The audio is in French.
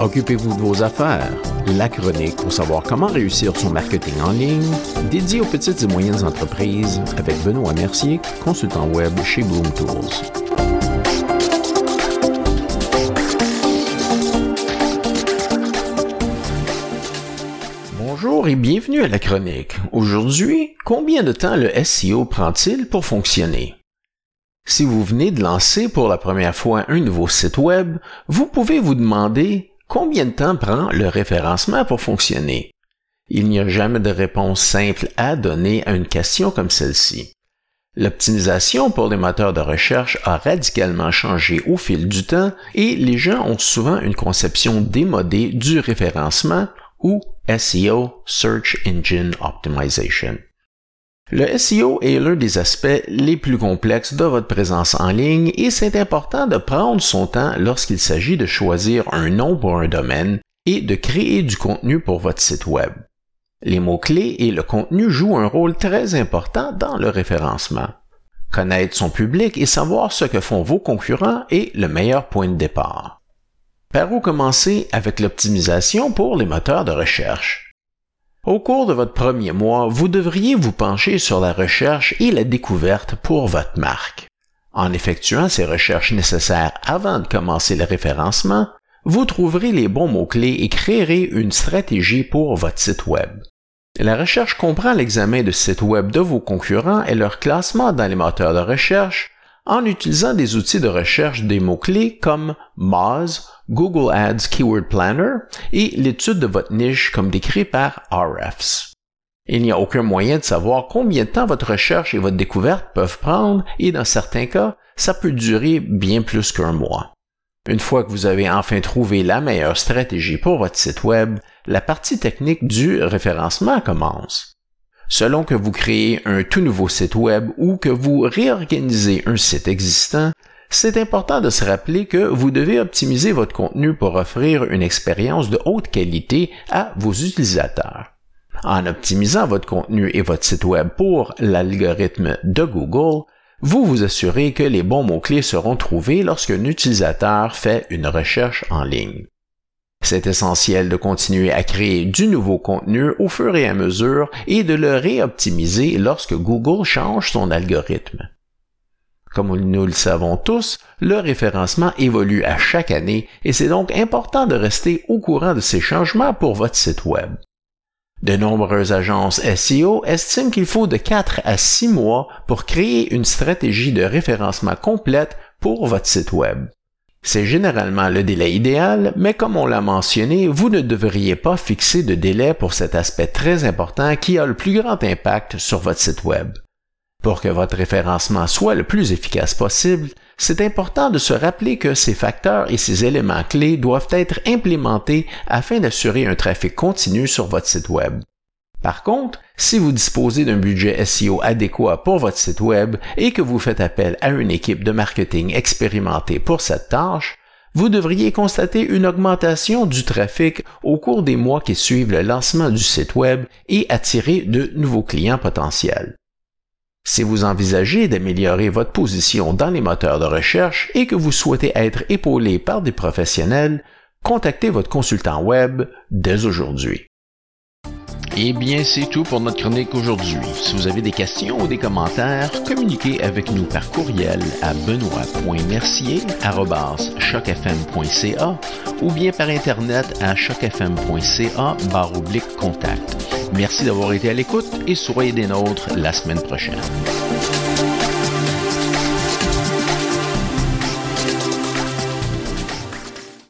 Occupez-vous de vos affaires. La chronique pour savoir comment réussir son marketing en ligne, dédié aux petites et moyennes entreprises avec Benoît Mercier, consultant web chez Bloom Tools. Bonjour et bienvenue à la chronique. Aujourd'hui, combien de temps le SEO prend-il pour fonctionner? Si vous venez de lancer pour la première fois un nouveau site web, vous pouvez vous demander Combien de temps prend le référencement pour fonctionner? Il n'y a jamais de réponse simple à donner à une question comme celle-ci. L'optimisation pour les moteurs de recherche a radicalement changé au fil du temps et les gens ont souvent une conception démodée du référencement ou SEO, Search Engine Optimization. Le SEO est l'un des aspects les plus complexes de votre présence en ligne et c'est important de prendre son temps lorsqu'il s'agit de choisir un nom pour un domaine et de créer du contenu pour votre site web. Les mots-clés et le contenu jouent un rôle très important dans le référencement. Connaître son public et savoir ce que font vos concurrents est le meilleur point de départ. Par où commencer avec l'optimisation pour les moteurs de recherche? Au cours de votre premier mois, vous devriez vous pencher sur la recherche et la découverte pour votre marque. En effectuant ces recherches nécessaires avant de commencer le référencement, vous trouverez les bons mots-clés et créerez une stratégie pour votre site Web. La recherche comprend l'examen de sites Web de vos concurrents et leur classement dans les moteurs de recherche en utilisant des outils de recherche des mots-clés comme Moz, Google Ads Keyword Planner et l'étude de votre niche comme décrit par RFs. Il n'y a aucun moyen de savoir combien de temps votre recherche et votre découverte peuvent prendre et dans certains cas, ça peut durer bien plus qu'un mois. Une fois que vous avez enfin trouvé la meilleure stratégie pour votre site web, la partie technique du référencement commence. Selon que vous créez un tout nouveau site web ou que vous réorganisez un site existant, c'est important de se rappeler que vous devez optimiser votre contenu pour offrir une expérience de haute qualité à vos utilisateurs. En optimisant votre contenu et votre site web pour l'algorithme de Google, vous vous assurez que les bons mots-clés seront trouvés lorsqu'un utilisateur fait une recherche en ligne. C'est essentiel de continuer à créer du nouveau contenu au fur et à mesure et de le réoptimiser lorsque Google change son algorithme. Comme nous le savons tous, le référencement évolue à chaque année et c'est donc important de rester au courant de ces changements pour votre site Web. De nombreuses agences SEO estiment qu'il faut de 4 à 6 mois pour créer une stratégie de référencement complète pour votre site Web. C'est généralement le délai idéal, mais comme on l'a mentionné, vous ne devriez pas fixer de délai pour cet aspect très important qui a le plus grand impact sur votre site Web. Pour que votre référencement soit le plus efficace possible, c'est important de se rappeler que ces facteurs et ces éléments clés doivent être implémentés afin d'assurer un trafic continu sur votre site Web. Par contre, si vous disposez d'un budget SEO adéquat pour votre site Web et que vous faites appel à une équipe de marketing expérimentée pour cette tâche, vous devriez constater une augmentation du trafic au cours des mois qui suivent le lancement du site Web et attirer de nouveaux clients potentiels. Si vous envisagez d'améliorer votre position dans les moteurs de recherche et que vous souhaitez être épaulé par des professionnels, contactez votre consultant web dès aujourd'hui. Eh bien, c'est tout pour notre chronique aujourd'hui. Si vous avez des questions ou des commentaires, communiquez avec nous par courriel à benoît.mercier.chocfm.ca ou bien par Internet à chocfm.ca contact. Merci d'avoir été à l'écoute et soyez des nôtres la semaine prochaine.